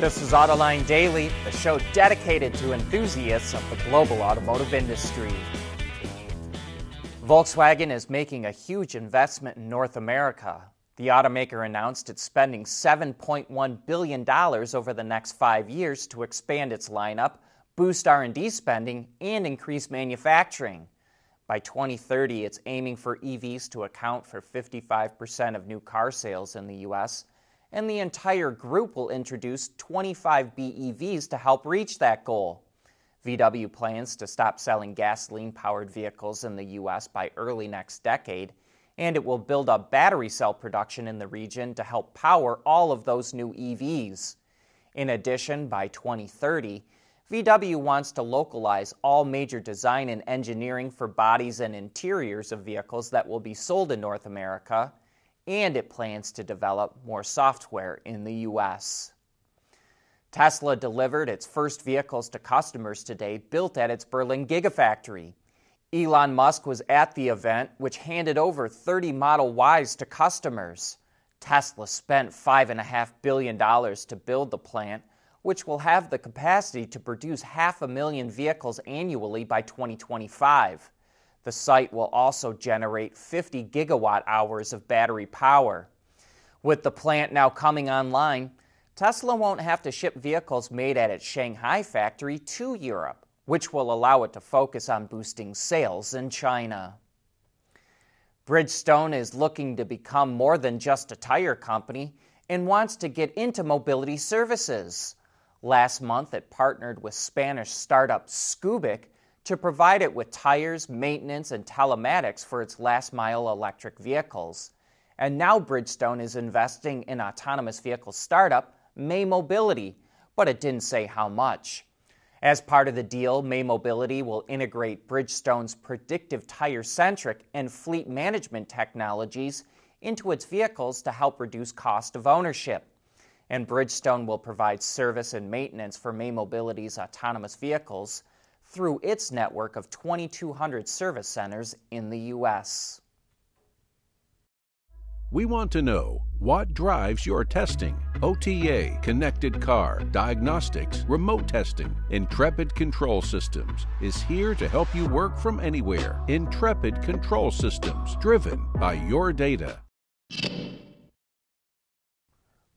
This is Autoline Daily, a show dedicated to enthusiasts of the global automotive industry. Volkswagen is making a huge investment in North America. The automaker announced it's spending $7.1 billion over the next five years to expand its lineup, boost R&D spending, and increase manufacturing. By 2030, it's aiming for EVs to account for 55% of new car sales in the U.S., and the entire group will introduce 25 BEVs to help reach that goal. VW plans to stop selling gasoline powered vehicles in the U.S. by early next decade, and it will build up battery cell production in the region to help power all of those new EVs. In addition, by 2030, VW wants to localize all major design and engineering for bodies and interiors of vehicles that will be sold in North America and it plans to develop more software in the U.S. Tesla delivered its first vehicles to customers today, built at its Berlin Gigafactory. Elon Musk was at the event, which handed over 30 Model Ys to customers. Tesla spent $5.5 billion to build the plant, which will have the capacity to produce half a million vehicles annually by 2025. The site will also generate 50 gigawatt hours of battery power. With the plant now coming online, Tesla won't have to ship vehicles made at its Shanghai factory to Europe, which will allow it to focus on boosting sales in China. Bridgestone is looking to become more than just a tire company and wants to get into mobility services. Last month, it partnered with Spanish startup Scoobic to provide it with tires, maintenance, and telematics for its last mile electric vehicles. And now Bridgestone is investing in autonomous vehicle startup May Mobility, but it didn't say how much. As part of the deal, May Mobility will integrate Bridgestone's predictive tire centric and fleet management technologies into its vehicles to help reduce cost of ownership. And Bridgestone will provide service and maintenance for May Mobility's autonomous vehicles through its network of 2,200 service centers in the U.S. We want to know what drives your testing. OTA, connected car, diagnostics, remote testing. Intrepid Control Systems is here to help you work from anywhere. Intrepid Control Systems, driven by your data.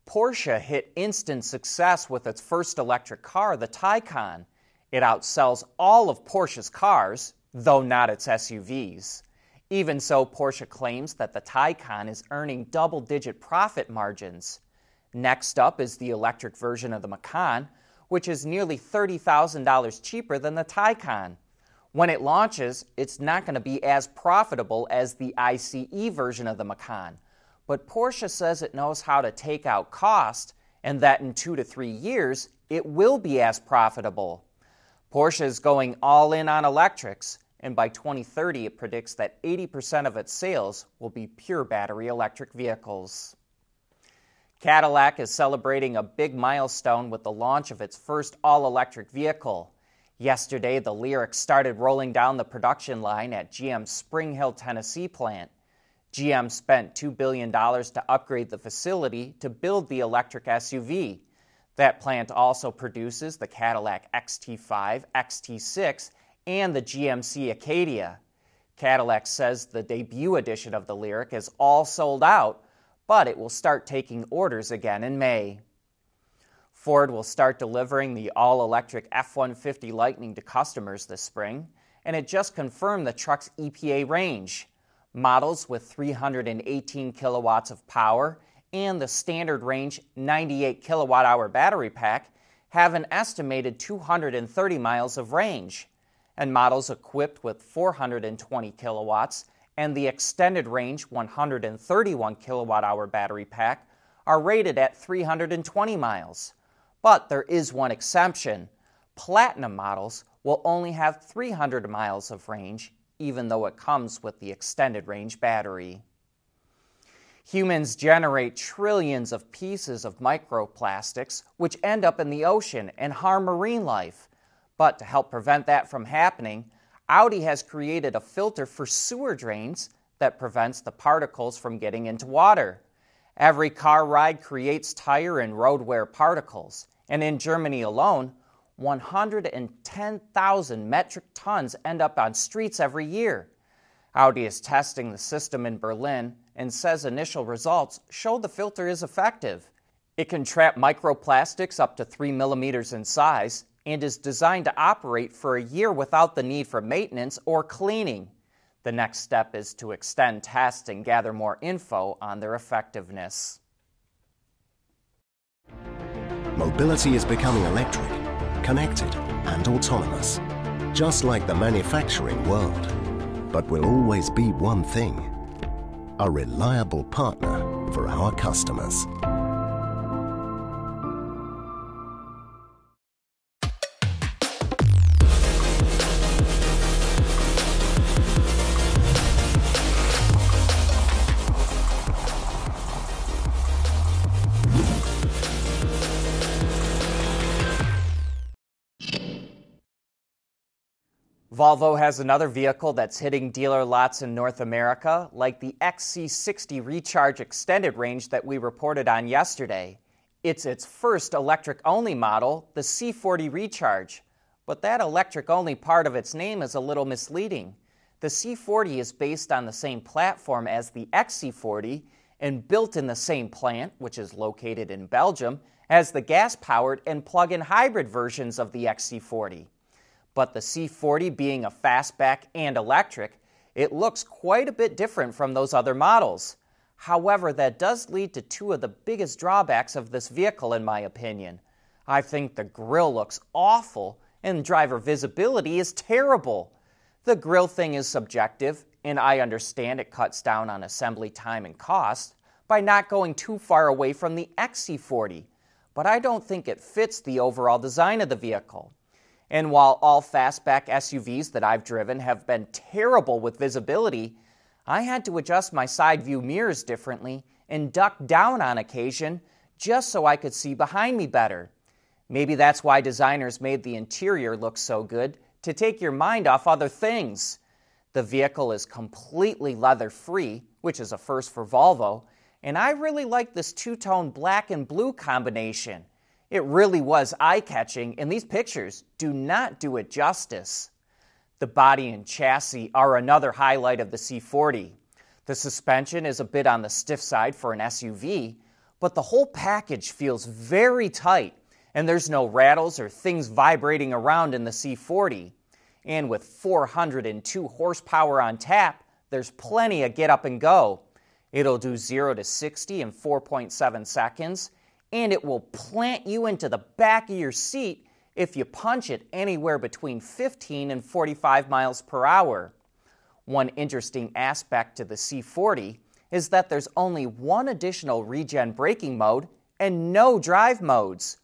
Porsche hit instant success with its first electric car, the Taycan. It outsells all of Porsche's cars, though not its SUVs. Even so, Porsche claims that the Taycan is earning double digit profit margins. Next up is the electric version of the Macan, which is nearly $30,000 cheaper than the Taycan. When it launches, it's not going to be as profitable as the ICE version of the Macan. But Porsche says it knows how to take out cost and that in two to three years, it will be as profitable. Porsche is going all in on electrics, and by 2030, it predicts that 80% of its sales will be pure battery electric vehicles. Cadillac is celebrating a big milestone with the launch of its first all electric vehicle. Yesterday, the Lyriq started rolling down the production line at GM's Spring Hill, Tennessee plant. GM spent $2 billion to upgrade the facility to build the electric SUV. That plant also produces the Cadillac XT5, XT6, and the GMC Acadia. Cadillac says the debut edition of the Lyriq is all sold out, but it will start taking orders again in May. Ford will start delivering the all electric F 150 Lightning to customers this spring, and it just confirmed the truck's EPA range. Models with 318 kilowatts of power and the standard range 98 kilowatt hour battery pack have an estimated 230 miles of range, and models equipped with 420 kilowatts and the extended range 131 kilowatt hour battery pack are rated at 320 miles. But there is one exception. Platinum models will only have 300 miles of range, even though it comes with the extended range battery. Humans generate trillions of pieces of microplastics, which end up in the ocean and harm marine life. But to help prevent that from happening, Audi has created a filter for sewer drains that prevents the particles from getting into water. Every car ride creates tire and road wear particles, And in Germany alone, 110,000 metric tons end up on streets every year. Audi is testing the system in Berlin and says initial results show the filter is effective. It can trap microplastics up to 3 millimeters in size and is designed to operate for a year without the need for maintenance or cleaning. The next step is to extend tests and gather more info on their effectiveness. Mobility is becoming electric, connected, and autonomous, just like the manufacturing world. But will always be one thing a reliable partner for our customers. Volvo has another vehicle that's hitting dealer lots in North America, like the XC60 Recharge Extended Range that we reported on yesterday. It's its first electric only model, the C40 Recharge. But that electric only part of its name is a little misleading. The C40 is based on the same platform as the XC40 and built in the same plant, which is located in Belgium, as the gas powered and plug in hybrid versions of the XC40 but the C40 being a fastback and electric, it looks quite a bit different from those other models. However, that does lead to two of the biggest drawbacks of this vehicle, in my opinion. I think the grille looks awful and driver visibility is terrible. The grille thing is subjective, and I understand it cuts down on assembly time and cost by not going too far away from the XC40, but I don't think it fits the overall design of the vehicle. And while all fastback SUVs that I've driven have been terrible with visibility, I had to adjust my side view mirrors differently and duck down on occasion just so I could see behind me better. Maybe that's why designers made the interior look so good to take your mind off other things. The vehicle is completely leather free, which is a first for Volvo, and I really like this two tone black and blue combination. It really was eye catching, and these pictures do not do it justice. The body and chassis are another highlight of the C40. The suspension is a bit on the stiff side for an SUV, but the whole package feels very tight, and there's no rattles or things vibrating around in the C40. And with 402 horsepower on tap, there's plenty of get up and go. It'll do 0 to 60 in 4.7 seconds and it will plant you into the back of your seat if you punch it anywhere between 15 and 45 miles per hour. One interesting aspect to the C40 is that there's only one additional regen braking mode and no drive modes.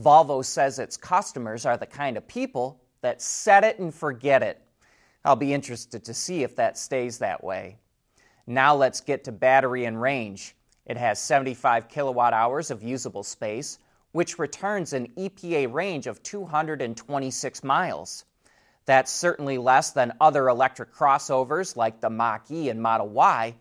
Volvo says its customers are the kind of people that set it and forget it. I'll be interested to see if that stays that way. Now let's get to battery and range. It has 75 kilowatt hours of usable space, which returns an EPA range of 226 miles. That's certainly less than other electric crossovers like the Mach E and Model Y,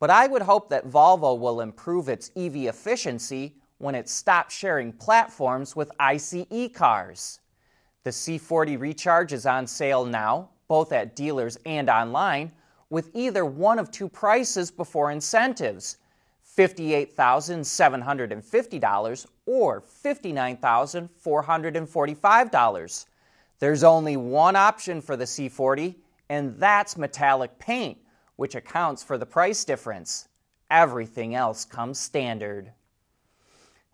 but I would hope that Volvo will improve its EV efficiency when it stops sharing platforms with ICE cars. The C40 Recharge is on sale now, both at dealers and online, with either one of two prices before incentives $58,750 or $59,445. There's only one option for the C40, and that's metallic paint, which accounts for the price difference. Everything else comes standard.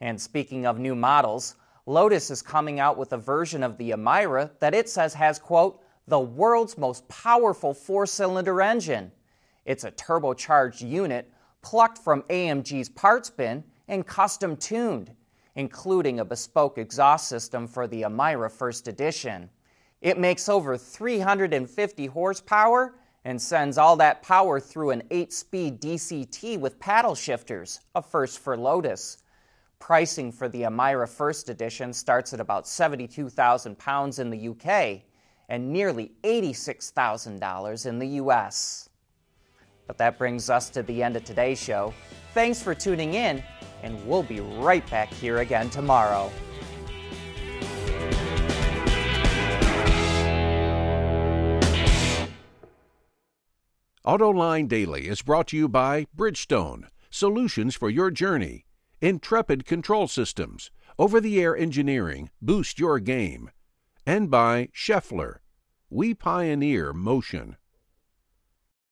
And speaking of new models, Lotus is coming out with a version of the Emira that it says has, quote, the world's most powerful four cylinder engine. It's a turbocharged unit plucked from AMG's parts bin and custom tuned, including a bespoke exhaust system for the Emira First Edition. It makes over 350 horsepower and sends all that power through an 8 speed DCT with paddle shifters, a first for Lotus. Pricing for the Emira First Edition starts at about £72,000 in the UK and nearly $86,000 in the US. But that brings us to the end of today's show. Thanks for tuning in, and we'll be right back here again tomorrow. AutoLine Daily is brought to you by Bridgestone, solutions for your journey, Intrepid Control Systems, over the air engineering, boost your game, and by Schaeffler. We pioneer motion.